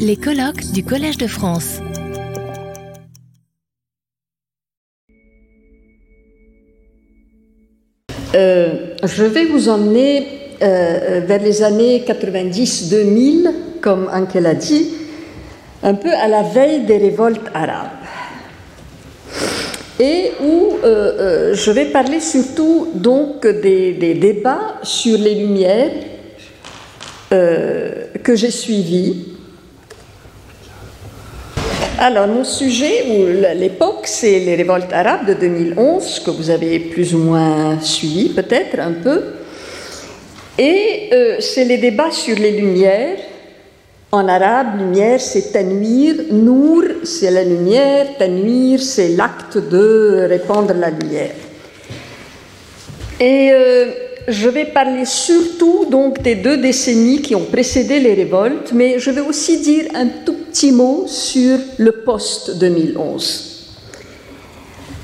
Les colloques du Collège de France. Euh, je vais vous emmener euh, vers les années 90-2000, comme Anke l'a dit, un peu à la veille des révoltes arabes. Et où euh, je vais parler surtout donc des, des débats sur les lumières que j'ai suivis alors, mon sujet, ou l'époque, c'est les révoltes arabes de 2011, que vous avez plus ou moins suivi, peut-être un peu. Et euh, c'est les débats sur les lumières. En arabe, lumière, c'est tanwir. Nour, c'est la lumière. Tanwir, c'est l'acte de répandre la lumière. Et euh, je vais parler surtout donc des deux décennies qui ont précédé les révoltes, mais je vais aussi dire un tout petit mot sur le post-2011.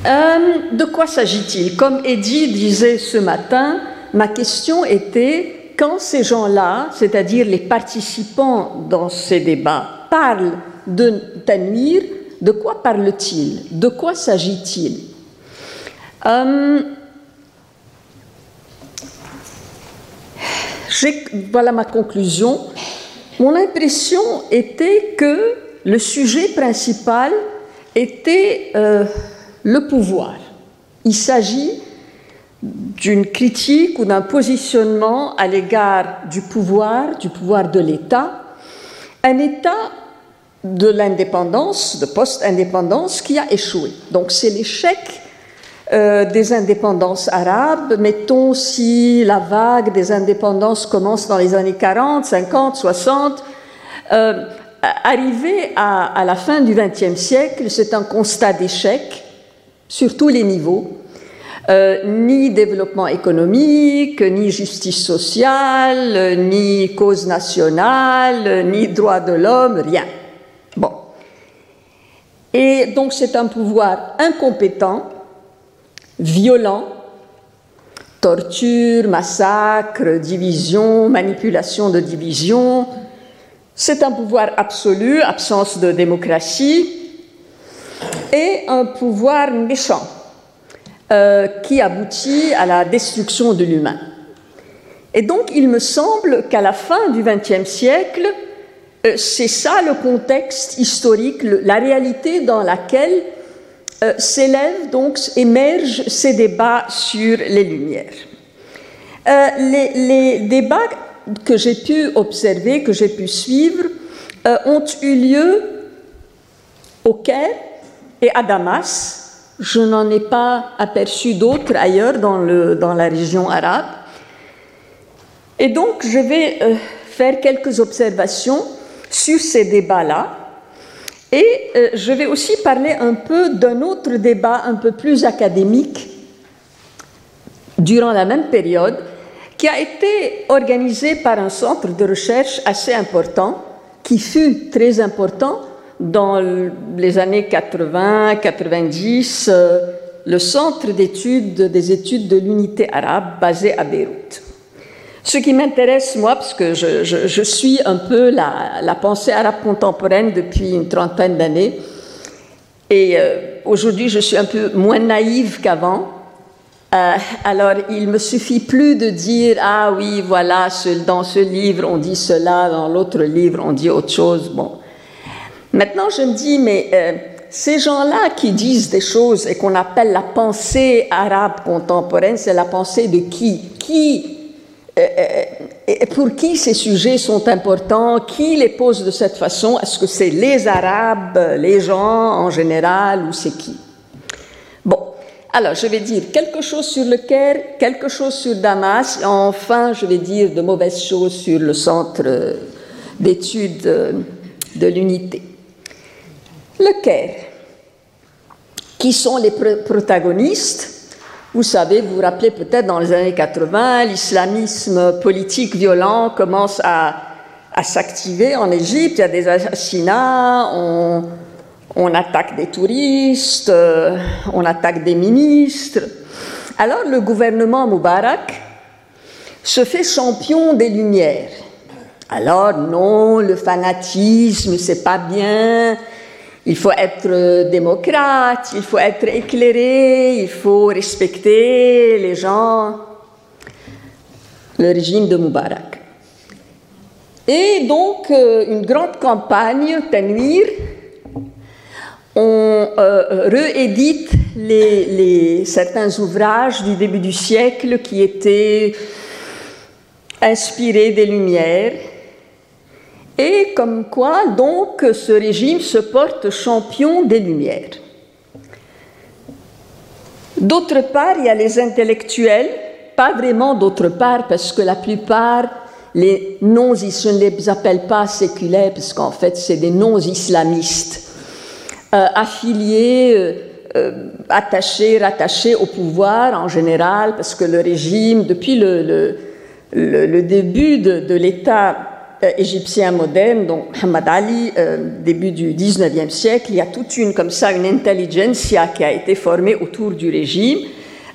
Euh, de quoi s'agit-il? Comme Eddie disait ce matin, ma question était quand ces gens-là, c'est-à-dire les participants dans ces débats, parlent de Tanwir, de quoi parlent-ils? De quoi s'agit-il? Euh, voilà ma conclusion. Mon impression était que le sujet principal était euh, le pouvoir. Il s'agit d'une critique ou d'un positionnement à l'égard du pouvoir, du pouvoir de l'État, un État de l'indépendance, de post-indépendance, qui a échoué. Donc c'est l'échec euh, des indépendances arabes. Mettons si la vague des indépendances commence dans les années 40, 50, 60. Euh, arrivé à, la fin du XXe siècle, c'est un constat d'échec sur tous les niveaux. Euh, ni développement économique, ni justice sociale, ni cause nationale, ni droit de l'homme, rien. Bon. Et donc c'est un pouvoir incompétent violent, torture, massacre, division, manipulation de division. C'est un pouvoir absolu, absence de démocratie, et un pouvoir méchant euh, qui aboutit à la destruction de l'humain. Et donc il me semble qu'à la fin du XXe siècle, euh, c'est ça le contexte historique, la réalité dans laquelle euh, s'élèvent donc, émergent ces débats sur les Lumières. Euh, les, débats que j'ai pu observer, que j'ai pu suivre, euh, ont eu lieu au Caire et à Damas. Je n'en ai pas aperçu d'autres ailleurs dans, la région arabe. Et donc, je vais faire quelques observations sur ces débats-là et euh, je vais aussi parler un peu d'un autre débat un peu plus académique durant la même période, qui a été organisé par un centre de recherche assez important, qui fut très important dans les années 80-90, euh, le centre d'études des études de l'unité arabe basé à Beyrouth. Ce qui m'intéresse, moi, parce que je, suis un peu la, pensée arabe contemporaine depuis une trentaine d'années, et euh, aujourd'hui je suis un peu moins naïve qu'avant. Euh, alors il me suffit plus de dire ah oui voilà dans ce livre on dit cela, dans l'autre livre on dit autre chose. Bon, maintenant je me dis mais euh, ces gens-là qui disent des choses et qu'on appelle la pensée arabe contemporaine, c'est la pensée de qui? Qui? Euh, euh, pour qui ces sujets sont importants, qui les pose de cette façon, est-ce que c'est les Arabes, les gens en général, ou c'est qui? Bon, alors je vais dire quelque chose sur le Caire, quelque chose sur Damas, et enfin je vais dire de mauvaises choses sur le centre d'études de l'unité. Le Caire, qui sont les protagonistes vous savez, vous vous rappelez peut-être dans les années 80, l'islamisme politique violent commence à, s'activer en Égypte. Il y a des assassinats, on, attaque des touristes, euh, on attaque des ministres. Alors le gouvernement Moubarak se fait champion des Lumières. Alors non, le fanatisme, c'est pas bien. Il faut être démocrate, il faut être éclairé, il faut respecter les gens. Le régime de Moubarak. Et donc, euh, une grande campagne, Tanwir, on euh, réédite certains ouvrages du début du siècle qui étaient inspirés des Lumières. Et comme quoi, donc, ce régime se porte champion des Lumières. D'autre part, il y a les intellectuels, pas vraiment d'autre part, parce que la plupart, les non, je ne les appelle pas séculaires, parce qu'en fait, c'est des non-islamistes, euh, affiliés euh, euh, attachés, rattachés au pouvoir en général, parce que le régime, depuis le, début de, l'État égyptien moderne, donc Muhammad Ali, euh, début du 19e siècle, il y a toute une, comme ça, une intelligentsia qui a été formée autour du régime.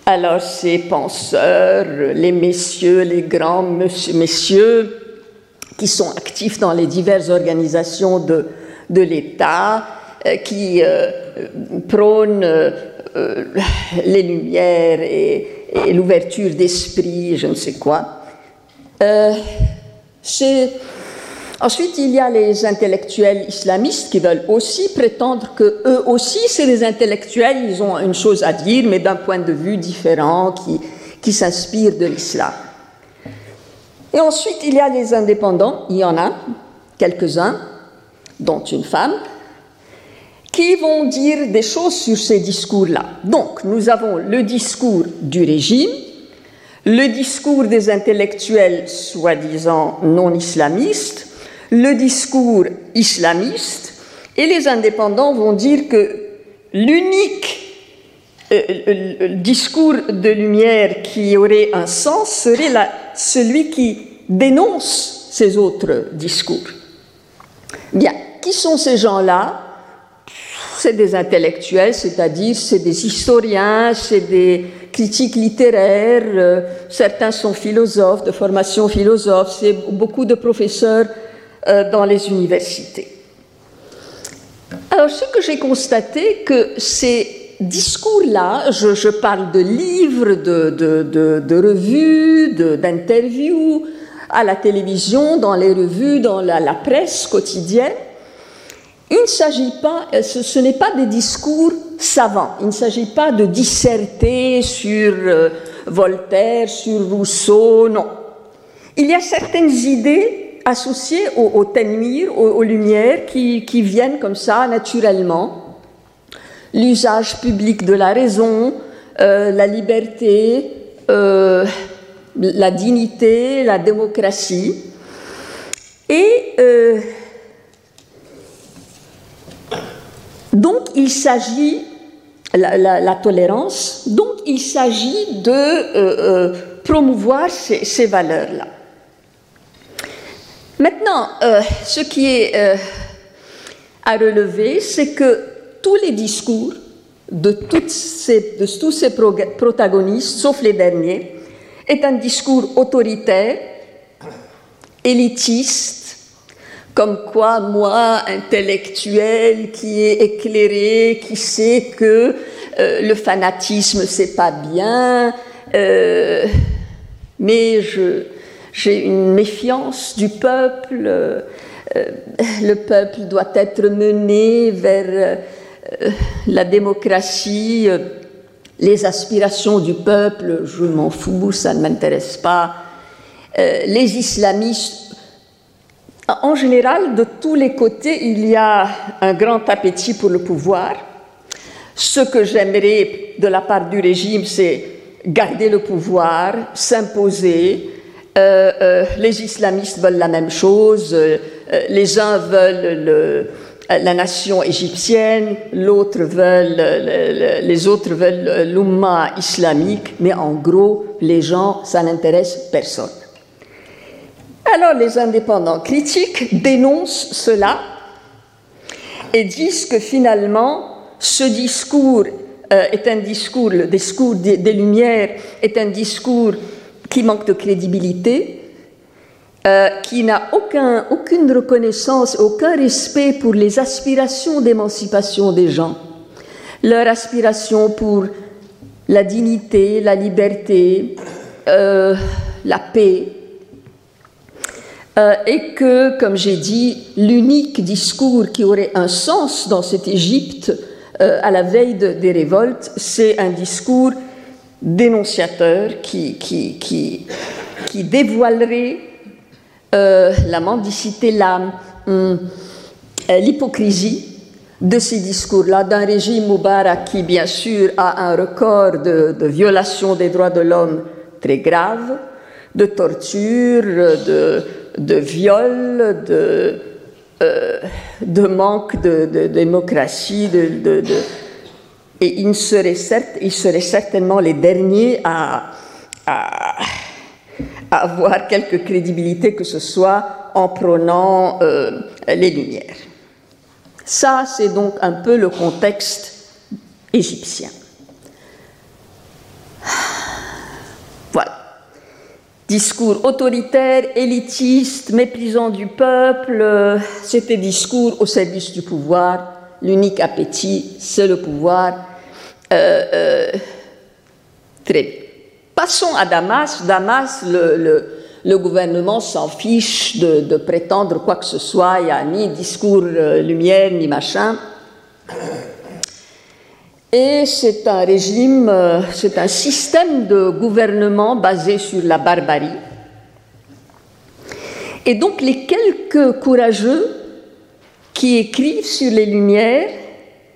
Alors ces penseurs, les messieurs, les grands messieurs, qui sont actifs dans les diverses organisations de, de l'État, qui euh, euh, les lumières et, l'ouverture d'esprit, je ne sais quoi. Euh, ensuite, il y a les intellectuels islamistes qui veulent aussi prétendre que eux aussi, c'est des intellectuels, ils ont une chose à dire, mais d'un point de vue différent, qui, qui s'inspire de l'islam. Et ensuite, il y a les indépendants, il y en a quelques-uns, dont une femme, qui vont dire des choses sur ces discours-là. Donc, nous avons le discours du régime, le discours des intellectuels soi-disant non islamistes, le discours islamiste, et les indépendants vont dire que l'unique euh, euh, discours de lumière qui aurait un sens serait celui qui dénonce ces autres discours. Bien, qui sont ces gens-là? C'est des intellectuels, c'est-à-dire c'est des historiens, c'est des critiques littéraires, euh, certains sont philosophes, de formation philosophe, c'est beaucoup de professeurs euh, dans les universités. Alors ce que j'ai constaté, que ces discours-là, je, parle de livres, de, revues, d'interviews, à la télévision, dans les revues, dans la presse quotidienne, il ne s'agit pas, euh, ce, n'est pas des discours savants, il ne s'agit pas de disserter sur euh, Voltaire, sur Rousseau, non. Il y a certaines idées associées au, au aux, lumières, qui, viennent comme ça naturellement. L'usage public de la raison, euh, la liberté, la dignité, la démocratie. Et donc il s'agit, la, tolérance, donc il s'agit de euh, euh, promouvoir ces, valeurs-là. Maintenant, euh, ce qui est à relever, c'est que tous les discours de, tous ces protagonistes, sauf les derniers, est un discours autoritaire, élitiste, comme quoi moi, intellectuel, qui est éclairé, qui sait que euh, le fanatisme c'est pas bien, euh, mais j'ai une méfiance du peuple. Euh, le peuple doit être mené vers la démocratie, les aspirations du peuple, je m'en fous, ça ne m'intéresse pas. les islamistes en général, de tous les côtés, il y a un grand appétit pour le pouvoir. Ce que j'aimerais de la part du régime, c'est garder le pouvoir, s'imposer. Euh, euh, les islamistes veulent la même chose. Euh, les uns veulent la nation égyptienne, l'autre veulent, les autres veulent l'umma islamique, mais en gros, les gens, ça n'intéresse personne. Alors les indépendants critiques dénoncent cela et disent que finalement ce discours est un discours, le discours des, Lumières est un discours qui manque de crédibilité, euh, qui n'a aucun, aucune reconnaissance, aucun respect pour les aspirations d'émancipation des gens, leur aspiration pour la dignité, la liberté, euh, la paix, euh, et que, comme j'ai dit, l'unique discours qui aurait un sens dans cette Égypte à la veille des révoltes, c'est un discours dénonciateur qui, qui, dévoilerait euh, la mendicité, hum, l'hypocrisie de ces discours-là, d'un régime Moubarak qui, bien sûr, a un record de, de violation des droits de l'homme très grave, de torture, de, de viol, de, euh, de manque de, démocratie, de, et ils seraient, certainement les derniers à, avoir quelque crédibilité que ce soit en prônant euh, les Lumières. Ça, c'est donc un peu le contexte égyptien. Discours autoritaire, élitiste, méprisant du peuple, euh, c'était discours au service du pouvoir. L'unique appétit, c'est le pouvoir. Euh, euh, très bien. Passons à Damas. Damas, le, gouvernement s'en fiche de, prétendre quoi que ce soit. Il n'y a ni discours lumière, ni machin. Et c'est un régime, euh, c'est un système de gouvernement basé sur la barbarie. Et donc les quelques courageux qui écrivent sur les Lumières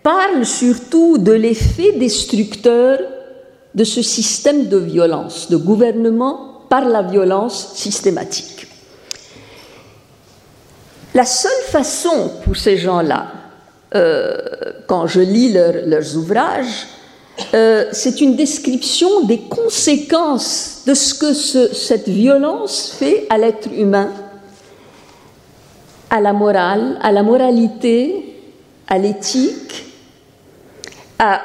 parlent surtout de l'effet destructeur de ce système de violence, de gouvernement par la violence systématique. La seule façon pour ces gens-là euh, quand je lis leurs ouvrages, euh, c'est une description des conséquences de ce que cette violence fait à l'être humain, à la morale, à la moralité, à l'éthique,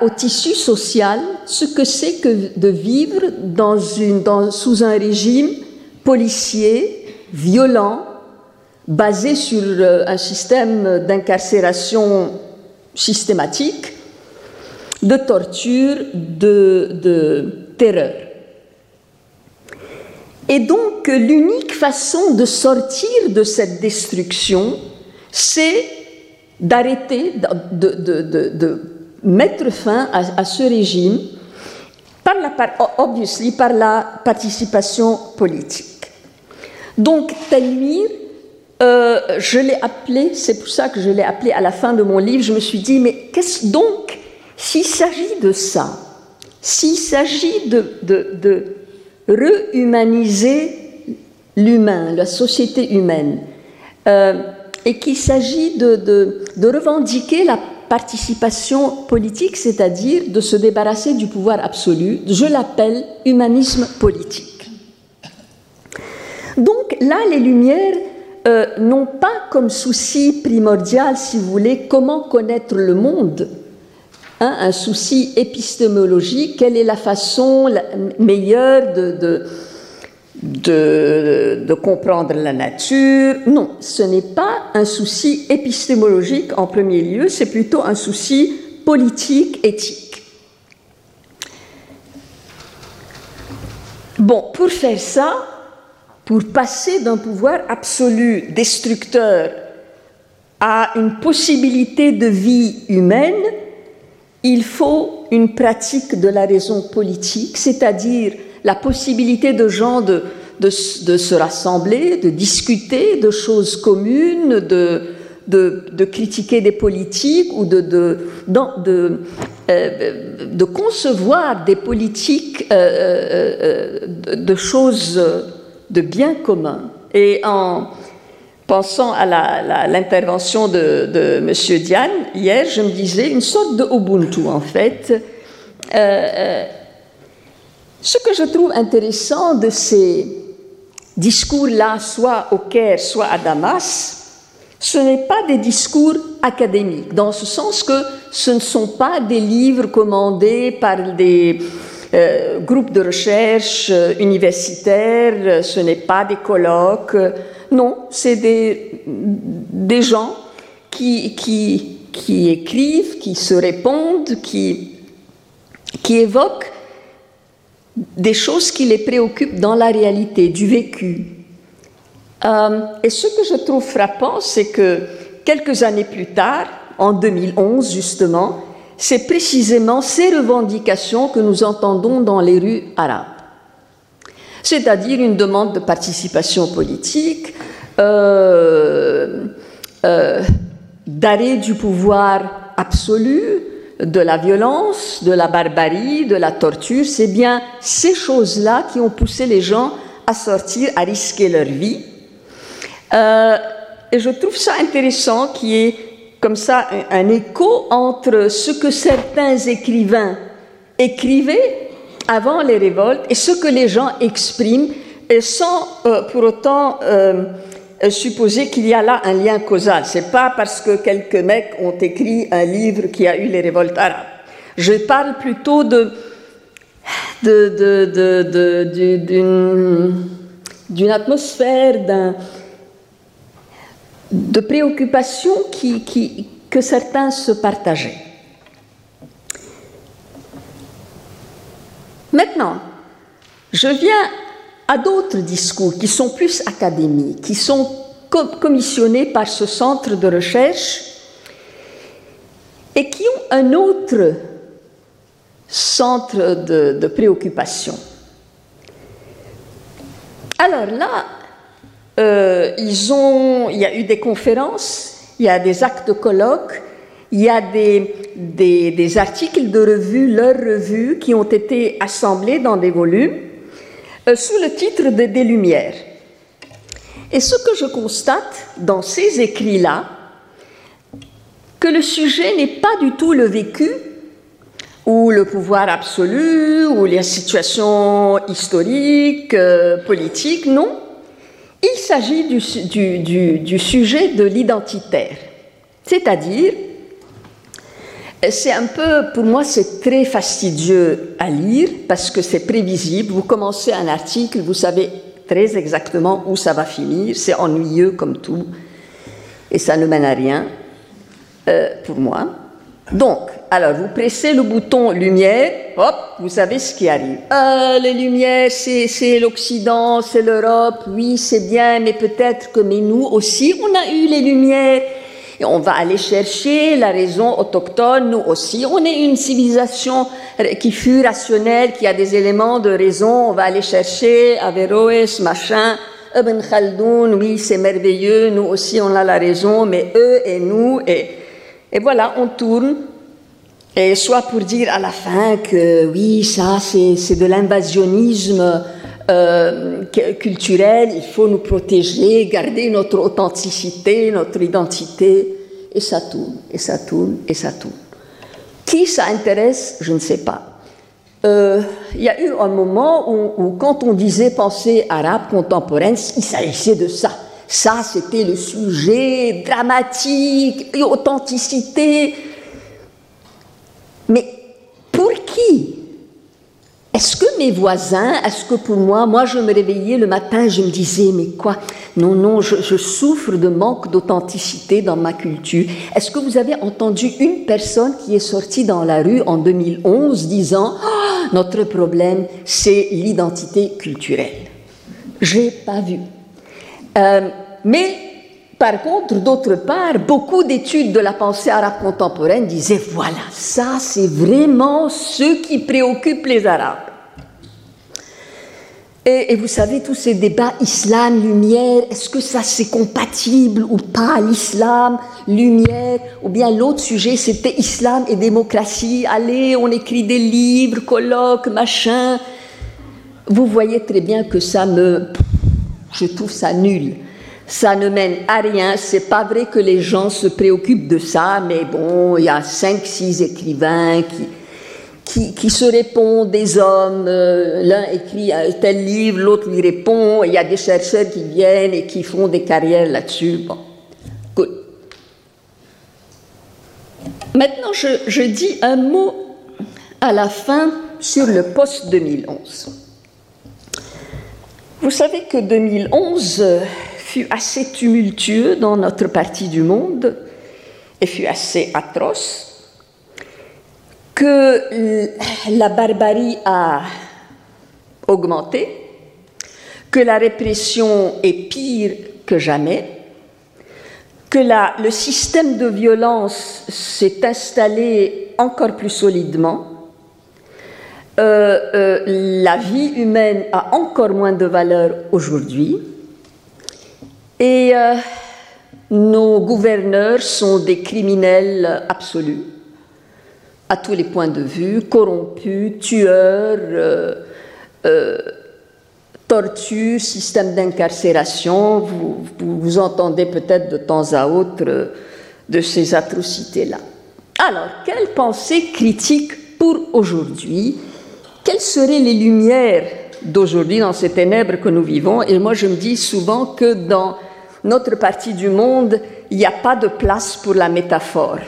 au tissu social, ce que c'est que de vivre sous un régime policier, violent, basé sur euh, un système d'incarcération systématique, de torture, de, terreur. Et donc l'unique façon de sortir de cette destruction, c'est d'arrêter, de, mettre fin à, ce régime par la, obviously, par la participation politique. Donc Telmir euh, je l'ai appelé, c'est pour ça que je l'ai appelé à la fin de mon livre, je me suis dit, mais qu'est-ce donc, s'il s'agit de ça, s'il s'agit de, de, de rehumaniser l'humain, la société humaine, euh, et qu'il s'agit de, revendiquer la participation politique, c'est-à-dire de se débarrasser du pouvoir absolu, je l'appelle humanisme politique. Donc là, les Lumières euh, n'ont pas comme souci primordial, si vous voulez, comment connaître le monde, hein, un souci épistémologique, quelle est la façon meilleure de, comprendre la nature? Non, ce n'est pas un souci épistémologique en premier lieu, c'est plutôt un souci politique, éthique. Bon, pour faire ça, pour passer d'un pouvoir absolu destructeur à une possibilité de vie humaine, il faut une pratique de la raison politique, c'est-à-dire la possibilité de gens de, se rassembler, de discuter de choses communes, de, critiquer des politiques ou de, euh, concevoir des politiques euh, euh, de choses de bien commun. Pensant à l'intervention de, M. Diane hier, je me disais une sorte de Ubuntu en fait. Euh, euh, ce que je trouve intéressant de ces discours-là, soit au Caire, soit à Damas, ce n'est pas des discours académiques, dans ce sens que ce ne sont pas des livres commandés par des euh, groupe de recherche universitaire, euh, ce n'est pas des colloques, non, c'est des, gens qui, écrivent, qui se répondent, qui, qui évoquent des choses qui les préoccupent dans la réalité, du vécu. Euh, et ce que je trouve frappant, c'est que quelques années plus tard, en 2011 justement, c'est précisément ces revendications que nous entendons dans les rues arabes. C'est-à-dire une demande de participation politique, euh, euh, d'arrêt du pouvoir absolu, de la violence, de la barbarie, de la torture. C'est bien ces choses-là qui ont poussé les gens à sortir, à risquer leur vie. Euh, et je trouve ça intéressant qu'il y ait comme ça un, écho entre ce que certains écrivains écrivaient avant les révoltes et ce que les gens expriment, et sans euh, pour autant euh, supposer qu'il y a là un lien causal. C'est pas parce que quelques mecs ont écrit un livre qui a eu les révoltes arabes. Je parle plutôt de, d'une atmosphère, d'un de préoccupations que certains se partageaient. Maintenant, je viens à d'autres discours qui sont plus académiques, qui sont commissionnés par ce centre de recherche et qui ont un autre centre de, préoccupation. Alors là, euh, ils ont, il y a eu des conférences, il y a des actes de colloques, il y a des, des, articles de revue, leurs revues, qui ont été assemblés dans des volumes euh, sous le titre de Des Lumières. Et ce que je constate dans ces écrits-là, que le sujet n'est pas du tout le vécu ou le pouvoir absolu ou les situations historiques, euh, politiques, non. Il s'agit du, sujet de l'identitaire, c'est-à-dire, c'est un peu, pour moi, c'est très fastidieux à lire parce que c'est prévisible. Vous commencez un article, vous savez très exactement où ça va finir, c'est ennuyeux comme tout, et ça ne mène à rien euh, pour moi. Donc, alors vous pressez le bouton lumière, hop, vous savez ce qui arrive. Euh, les lumières, c'est l'Occident, c'est l'Europe, oui, c'est bien, mais peut-être que mais nous aussi, on a eu les lumières. Et on va aller chercher la raison autochtone, nous aussi. On est une civilisation qui fut rationnelle, qui a des éléments de raison. On va aller chercher Averroès, machin, Ibn Khaldoun, oui, c'est merveilleux, nous aussi on a la raison, mais eux et nous, et et voilà, on tourne, et soit pour dire à la fin que oui, ça c'est de l'invasionnisme euh, culturel, il faut nous protéger, garder notre authenticité, notre identité, et ça tourne, et ça tourne, et ça tourne. Qui ça intéresse, je ne sais pas. Euh, il y a eu un moment où, où, quand on disait pensée arabe contemporaine, il s'agissait de ça. Ça, c'était le sujet dramatique et authenticité. Mais pour qui? Est-ce que mes voisins, est-ce que pour moi, moi je me réveillais le matin, je me disais, mais quoi? Non, non, je, souffre de manque d'authenticité dans ma culture. Est-ce que vous avez entendu une personne qui est sortie dans la rue en 2011 disant, oh, notre problème, c'est l'identité culturelle J'ai pas vu. Euh, mais par contre, d'autre part, beaucoup d'études de la pensée arabe contemporaine disaient voilà, ça c'est vraiment ce qui préoccupe les Arabes. Et, vous savez, tous ces débats islam, lumière, est-ce que ça c'est compatible ou pas, l'islam, lumière, ou bien l'autre sujet c'était islam et démocratie, allez, on écrit des livres, colloques, machin. Vous voyez très bien que ça me je trouve ça nul. Ça ne mène à rien. C'est pas vrai que les gens se préoccupent de ça, mais bon, il y a cinq, six écrivains qui, qui, se répondent, des hommes. Euh, l'un écrit tel livre, l'autre lui répond. Il y a des chercheurs qui viennent et qui font des carrières là-dessus. Bon, Maintenant, je, je dis un mot à la fin sur le post-2011. Vous savez que 2011 euh, fut assez tumultueux dans notre partie du monde et fut assez atroce que la barbarie a augmenté, que la répression est pire que jamais, que la, le système de violence s'est installé encore plus solidement, euh, euh, la vie humaine a encore moins de valeur aujourd'hui et euh, nos gouverneurs sont des criminels absolus. À tous les points de vue, corrompus, tueurs, torture, système d'incarcération, vous, vous, entendez peut-être de temps à autre de ces atrocités-là. Alors, quelle pensée critique pour aujourd'hui? Quelles seraient les lumières d'aujourd'hui dans ces ténèbres que nous vivons? Et moi, je me dis souvent que dans notre partie du monde, il n'y a pas de place pour la métaphore.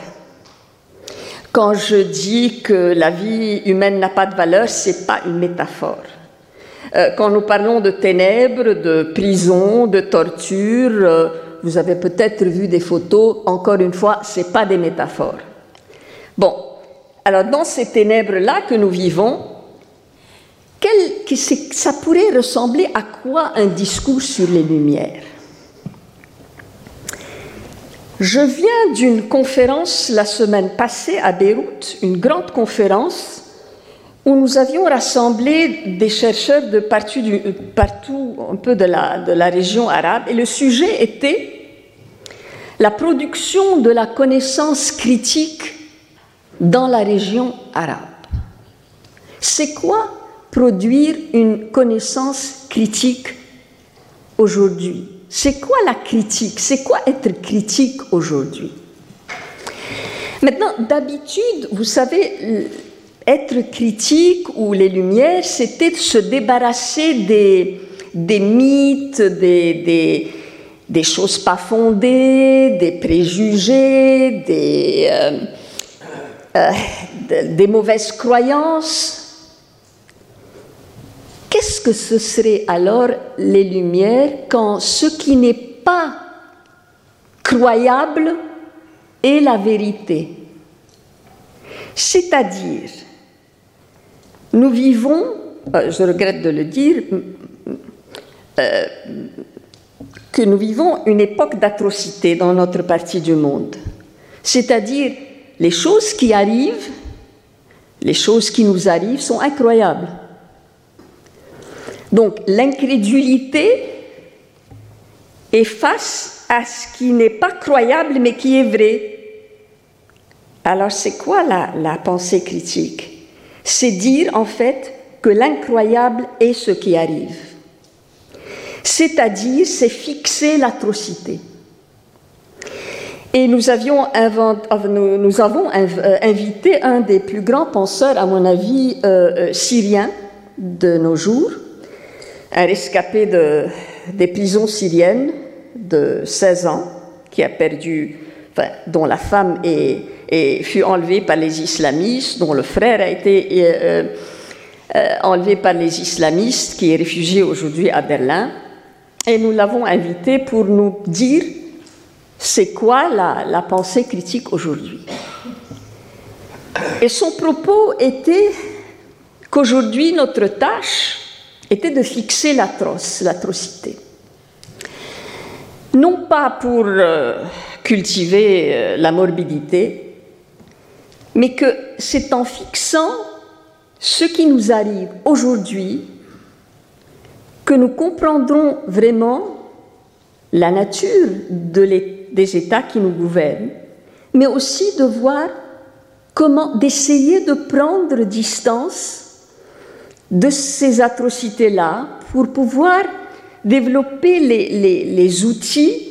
Quand je dis que la vie humaine n'a pas de valeur, ce n'est pas une métaphore. Euh, quand nous parlons de ténèbres, de prison, de torture, euh, vous avez peut-être vu des photos, encore une fois, ce pas des métaphores. Bon, alors dans ces ténèbres-là que nous vivons, quel, ça pourrait ressembler à quoi un discours sur les Lumières? Je viens d'une conférence la semaine passée à Beyrouth, une grande conférence où nous avions rassemblé des chercheurs de partout, un peu de la région arabe, et le sujet était la production de la connaissance critique dans la région arabe. C'est quoi produire une connaissance critique aujourd'hui? C'est quoi la critique? C'est quoi être critique aujourd'hui? Maintenant, d'habitude, vous savez, être critique ou les Lumières, c'était de se débarrasser des, des mythes, des, des, choses pas fondées, des préjugés, des, euh, euh, des mauvaises croyances. Qu'est-ce que ce serait alors les Lumières quand ce qui n'est pas croyable est la vérité? C'est-à-dire nous vivons, euh, je regrette de le dire, euh, que nous vivons une époque d'atrocité dans notre partie du monde. C'est-à-dire, les choses qui arrivent, les choses qui nous arrivent sont incroyables. Donc, l'incrédulité est face à ce qui n'est pas croyable mais qui est vrai. Alors, c'est quoi la, pensée critique? C'est dire en fait que l'incroyable est ce qui arrive. C'est-à-dire, c'est fixer l'atrocité. Et nous, avons euh, invité un des plus grands penseurs, à mon avis, euh, euh, syriens de nos jours, un rescapé de, des prisons syriennes de 16 ans, dont la femme est, fut enlevé par les islamistes, dont le frère a été euh, euh, enlevé par les islamistes, qui est réfugié aujourd'hui à Berlin. Et nous l'avons invité pour nous dire c'est quoi la pensée critique aujourd'hui. Et son propos était qu'aujourd'hui notre tâche était de fixer l'atroce, l'atrocité. Non pas pour euh, cultiver la morbidité, mais que c'est en fixant ce qui nous arrive aujourd'hui que nous comprendrons vraiment la nature des États qui nous gouvernent, mais aussi de voir comment, d'essayer de prendre distance de ces atrocités-là pour pouvoir développer les outils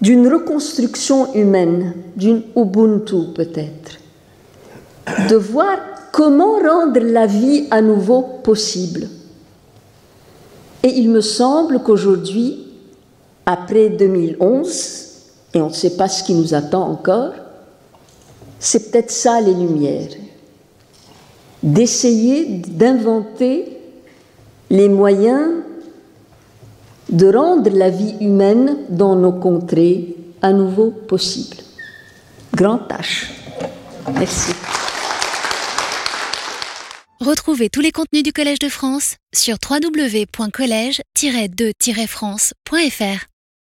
d'une reconstruction humaine, d'une Ubuntu peut-être, de voir comment rendre la vie à nouveau possible. Et il me semble qu'aujourd'hui, après 2011, et on ne sait pas ce qui nous attend encore, c'est peut-être ça les lumières, d'essayer d'inventer les moyens de rendre la vie humaine dans nos contrées à nouveau possible. Grande tâche. Merci. Retrouvez tous les contenus du Collège de France sur www.colège-2-france.fr.